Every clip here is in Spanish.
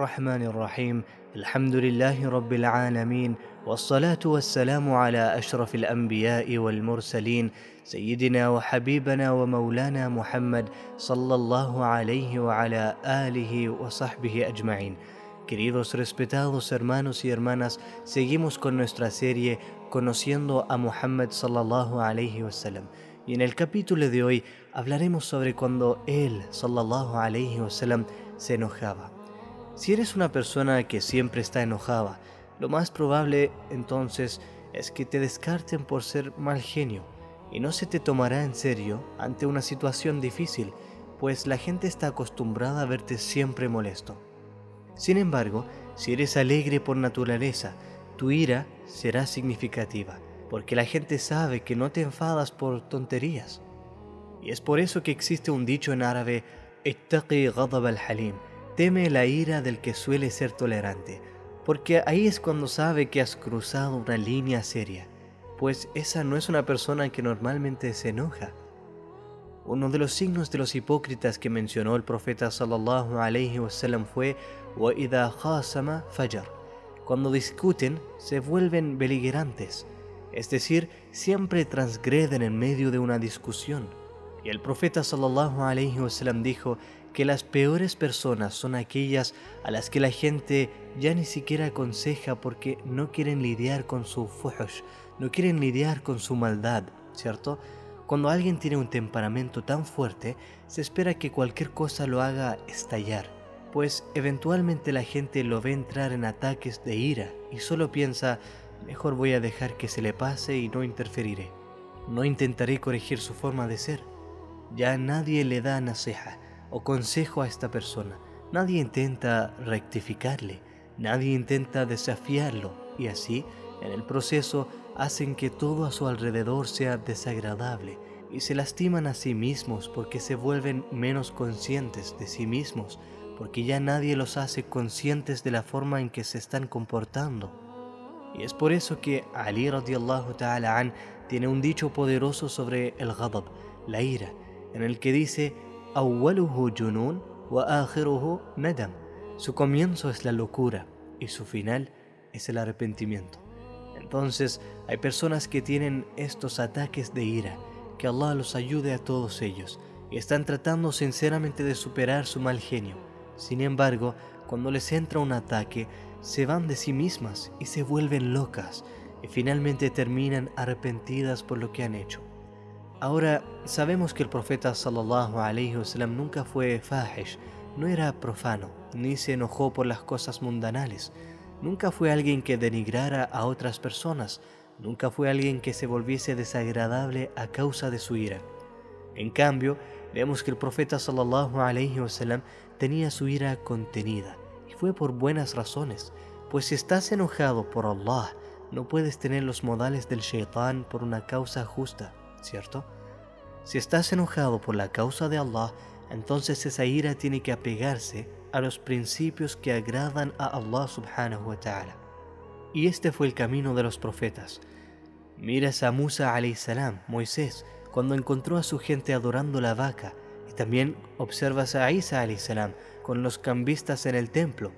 الرحمن الرحيم الحمد لله رب العالمين والصلاة والسلام على أشرف الأنبياء والمرسلين سيدنا وحبيبنا ومولانا محمد صلى الله عليه وعلى آله وصحبه أجمعين Queridos respetados hermanos y hermanas, seguimos con nuestra serie Conociendo a Muhammad sallallahu alayhi wasallam. Y en el capítulo de hoy hablaremos sobre cuando él sallallahu alayhi wasallam se enojaba. Si eres una persona que siempre está enojada, lo más probable entonces es que te descarten por ser mal genio y no se te tomará en serio ante una situación difícil, pues la gente está acostumbrada a verte siempre molesto. Sin embargo, si eres alegre por naturaleza, tu ira será significativa, porque la gente sabe que no te enfadas por tonterías. Y es por eso que existe un dicho en árabe, al-halim, teme la ira del que suele ser tolerante, porque ahí es cuando sabe que has cruzado una línea seria, pues esa no es una persona que normalmente se enoja. Uno de los signos de los hipócritas que mencionó el profeta sallallahu alaihi wasallam fue cuando discuten, se vuelven beligerantes, es decir, siempre transgreden en medio de una discusión. Y el profeta sallallahu wasallam dijo que las peores personas son aquellas a las que la gente ya ni siquiera aconseja porque no quieren lidiar con su fuhush, no quieren lidiar con su maldad, ¿cierto? Cuando alguien tiene un temperamento tan fuerte, se espera que cualquier cosa lo haga estallar pues eventualmente la gente lo ve entrar en ataques de ira y solo piensa, mejor voy a dejar que se le pase y no interferiré. No intentaré corregir su forma de ser. Ya nadie le da naseja o consejo a esta persona. Nadie intenta rectificarle. Nadie intenta desafiarlo. Y así, en el proceso, hacen que todo a su alrededor sea desagradable y se lastiman a sí mismos porque se vuelven menos conscientes de sí mismos porque ya nadie los hace conscientes de la forma en que se están comportando. Y es por eso que Ali radiallahu ta'ala an tiene un dicho poderoso sobre el ghadab, la ira, en el que dice junun wa akhiruhu nadam. Su comienzo es la locura y su final es el arrepentimiento. Entonces hay personas que tienen estos ataques de ira, que Allah los ayude a todos ellos, y están tratando sinceramente de superar su mal genio sin embargo, cuando les entra un ataque, se van de sí mismas y se vuelven locas y finalmente terminan arrepentidas por lo que han hecho. Ahora, sabemos que el profeta sallallahu alaihi wasallam nunca fue fahish, no era profano, ni se enojó por las cosas mundanales, nunca fue alguien que denigrara a otras personas, nunca fue alguien que se volviese desagradable a causa de su ira. En cambio, vemos que el profeta sallallahu alaihi wasallam tenía su ira contenida y fue por buenas razones, pues si estás enojado por Allah, no puedes tener los modales del shaitán por una causa justa, ¿cierto? Si estás enojado por la causa de Allah, entonces esa ira tiene que apegarse a los principios que agradan a Allah subhanahu wa ta'ala. Y este fue el camino de los profetas. Miras a Musa salam, Moisés, cuando encontró a su gente adorando la vaca y también observas a Isa salam con los cambistas en el templo.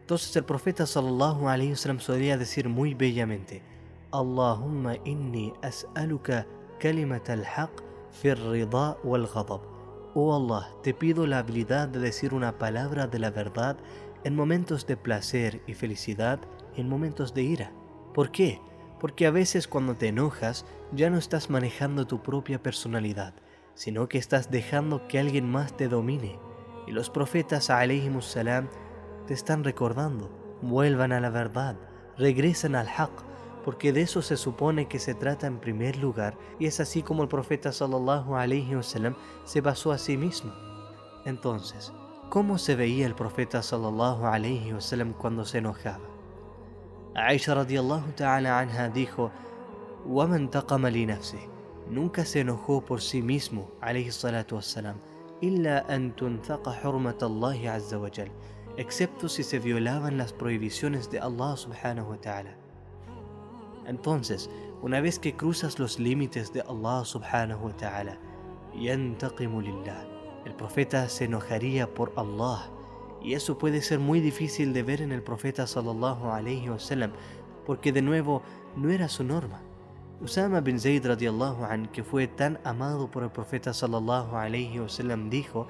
Entonces el profeta sallallahu alayhi wasallam solía decir muy bellamente: Allahumma inni as'aluka al-haq fi rida wal ghadab. Oh Allah, te pido la habilidad de decir una palabra de la verdad en momentos de placer y felicidad, en momentos de ira. ¿Por qué? Porque a veces cuando te enojas ya no estás manejando tu propia personalidad sino que estás dejando que alguien más te domine. Y los profetas salam te están recordando, vuelvan a la verdad, regresen al haq, porque de eso se supone que se trata en primer lugar, y es así como el profeta sallallahu alaihi wasallam se basó a sí mismo. Entonces, ¿cómo se veía el profeta sallallahu alaihi wasallam cuando se enojaba? Aisha radiallahu ta'ala anha dijo: "Waman taqama li nafsi", nunca se enojó por sí mismo, alayhi salatu wasalam, illa an tunzaqa hurmat Allah azza excepto si se violaban las prohibiciones de Allah subhanahu wa ta'ala. Entonces, una vez que cruzas los límites de Allah subhanahu wa ta'ala, el profeta se enojaría por Allah y eso puede ser muy difícil de ver en el profeta sallallahu alaihi wasallam porque de nuevo no era su norma. Usama bin Zayd radiallahu an, que fue tan amado por el profeta sallallahu alaihi wasallam, dijo: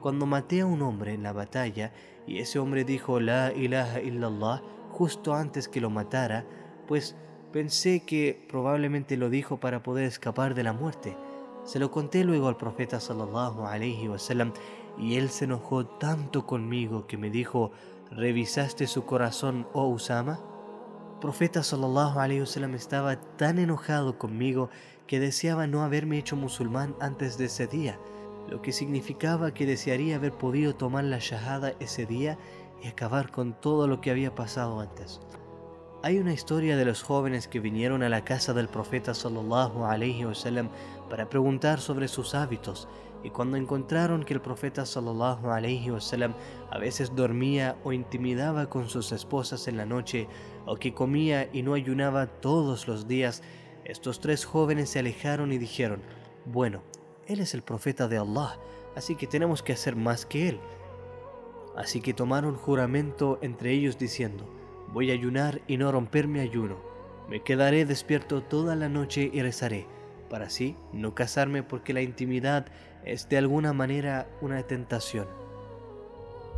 Cuando maté a un hombre en la batalla y ese hombre dijo la ilaha illallah justo antes que lo matara, pues pensé que probablemente lo dijo para poder escapar de la muerte. Se lo conté luego al profeta sallallahu alaihi wasallam y él se enojó tanto conmigo que me dijo, ¿revisaste su corazón, oh Usama? El profeta sallallahu alaihi wasallam estaba tan enojado conmigo que deseaba no haberme hecho musulmán antes de ese día, lo que significaba que desearía haber podido tomar la shahada ese día y acabar con todo lo que había pasado antes. Hay una historia de los jóvenes que vinieron a la casa del profeta sallallahu alaihi wasallam para preguntar sobre sus hábitos y cuando encontraron que el profeta sallallahu alaihi wasallam a veces dormía o intimidaba con sus esposas en la noche o que comía y no ayunaba todos los días, estos tres jóvenes se alejaron y dijeron, bueno, él es el profeta de Allah, así que tenemos que hacer más que él. Así que tomaron juramento entre ellos diciendo, Voy a ayunar y no romper mi ayuno. Me quedaré despierto toda la noche y rezaré, para así no casarme porque la intimidad es de alguna manera una tentación.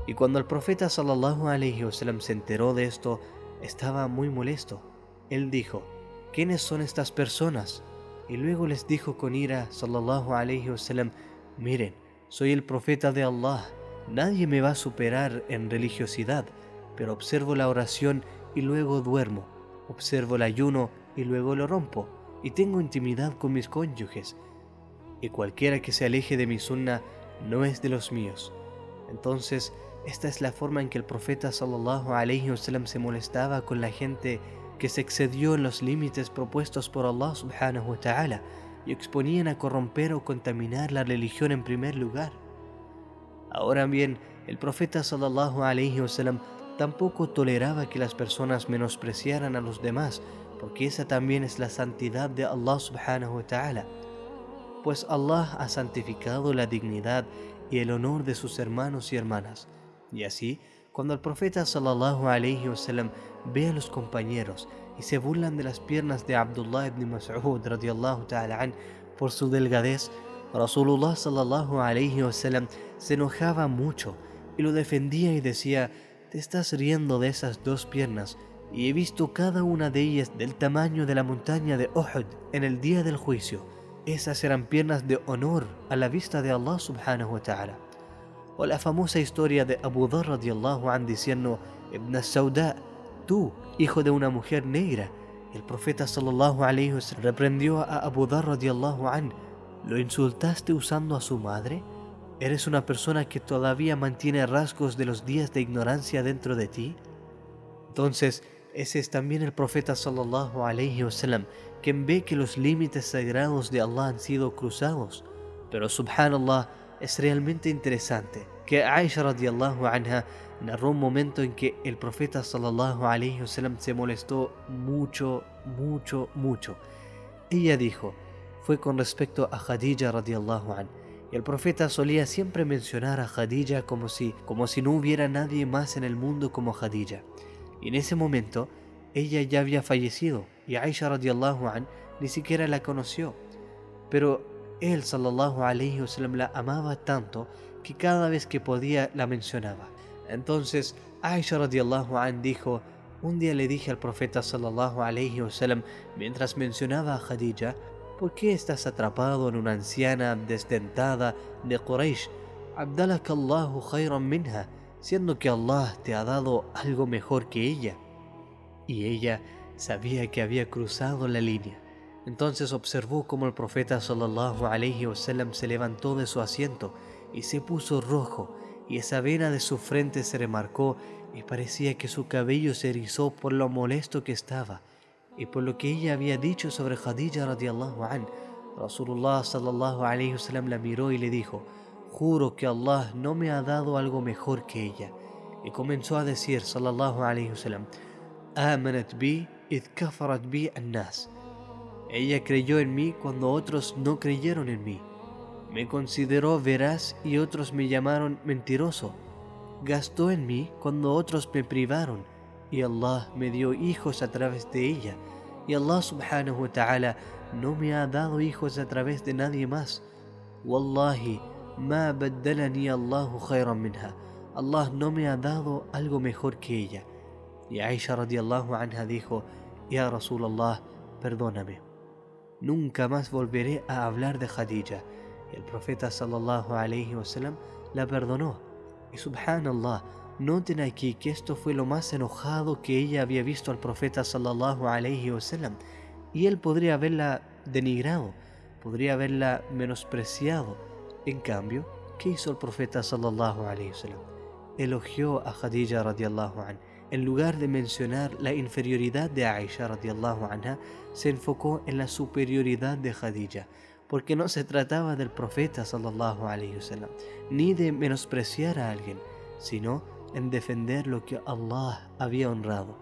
Y cuando el profeta sallallahu alaihi wasallam se enteró de esto, estaba muy molesto. Él dijo, ¿quiénes son estas personas? Y luego les dijo con ira sallallahu alaihi wasallam, miren, soy el profeta de Allah, nadie me va a superar en religiosidad pero observo la oración y luego duermo, observo el ayuno y luego lo rompo, y tengo intimidad con mis cónyuges, y cualquiera que se aleje de mi sunna no es de los míos. Entonces, esta es la forma en que el profeta sallallahu alaihi wasallam se molestaba con la gente que se excedió en los límites propuestos por Allah subhanahu wa ta'ala y exponían a corromper o contaminar la religión en primer lugar. Ahora bien, el profeta sallallahu alaihi wasallam Tampoco toleraba que las personas menospreciaran a los demás, porque esa también es la santidad de Allah subhanahu wa ta'ala. Pues Allah ha santificado la dignidad y el honor de sus hermanos y hermanas. Y así, cuando el profeta sallallahu alayhi wasallam ve a los compañeros y se burlan de las piernas de Abdullah ibn Mas'ud radiallahu ta'ala an por su delgadez, Rasulullah sallallahu alayhi wasallam se enojaba mucho y lo defendía y decía te estás riendo de esas dos piernas y he visto cada una de ellas del tamaño de la montaña de Uhud en el día del juicio. Esas eran piernas de honor a la vista de Allah subhanahu wa ta'ala. O la famosa historia de Abu Dhar radiallahu an diciendo, Ibn Sauda, tú, hijo de una mujer negra, el profeta sallallahu alayhi reprendió a Abu Dhar radiallahu an, ¿lo insultaste usando a su madre? ¿Eres una persona que todavía mantiene rasgos de los días de ignorancia dentro de ti? Entonces, ese es también el profeta sallallahu alayhi wasallam, quien ve que los límites sagrados de Allah han sido cruzados. Pero subhanallah, es realmente interesante que Aisha radiallahu anha narró un momento en que el profeta sallallahu alayhi wasallam se molestó mucho, mucho, mucho. Ella dijo, fue con respecto a Khadija radiallahu anha el profeta solía siempre mencionar a Khadija como si, como si no hubiera nadie más en el mundo como Khadija. Y en ese momento, ella ya había fallecido y Aisha radiallahu an ni siquiera la conoció. Pero él sallallahu alayhi wasallam la amaba tanto que cada vez que podía la mencionaba. Entonces Aisha radiallahu an dijo, un día le dije al profeta sallallahu alayhi wasallam mientras mencionaba a Khadija, ¿Por qué estás atrapado en una anciana desdentada de Quraysh? Allahu khayran minha, siendo que Allah te ha dado algo mejor que ella. Y ella sabía que había cruzado la línea. Entonces observó cómo el profeta sallallahu alaihi wasallam se levantó de su asiento y se puso rojo, y esa vena de su frente se remarcó y parecía que su cabello se erizó por lo molesto que estaba y por lo que ella había dicho sobre Khadija radiallahu an, Rasulullah sallallahu alayhi wasallam la miró y le dijo, juro que Allah no me ha dado algo mejor que ella. Y comenzó a decir sallallahu alayhi wasallam, amanat bi id kafarat bi an-nas. Ella creyó en mí cuando otros no creyeron en mí. Me consideró veraz y otros me llamaron mentiroso. gastó en mí cuando otros me privaron y Allah me dio hijos a través de ella y Allah subhanahu wa ta'ala no me ha dado hijos a través de nadie más. Wallahi, ma baddalani Allahu khayran minha. Allah no me ha dado algo mejor que ella. Y Aisha radiallahu anha dijo, Ya Rasulallah, perdóname. Nunca más volveré a hablar de Khadija. El profeta sallallahu alayhi wasallam la perdonó. Y subhanallah, noten aquí que esto fue lo más enojado que ella había visto al profeta sallallahu alayhi wasallam. Y él podría haberla denigrado, podría haberla menospreciado. En cambio, ¿qué hizo el profeta sallallahu alayhi wasallam? Elogió a Khadija radiallahu anha en lugar de mencionar la inferioridad de Aisha radiallahu anha, se enfocó en la superioridad de Khadija, porque no se trataba del profeta sallallahu alayhi wasallam, ni de menospreciar a alguien, sino en defender lo que Allah había honrado.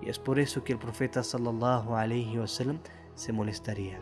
Y es por eso que el profeta sallallahu alayhi wasallam se molestaría.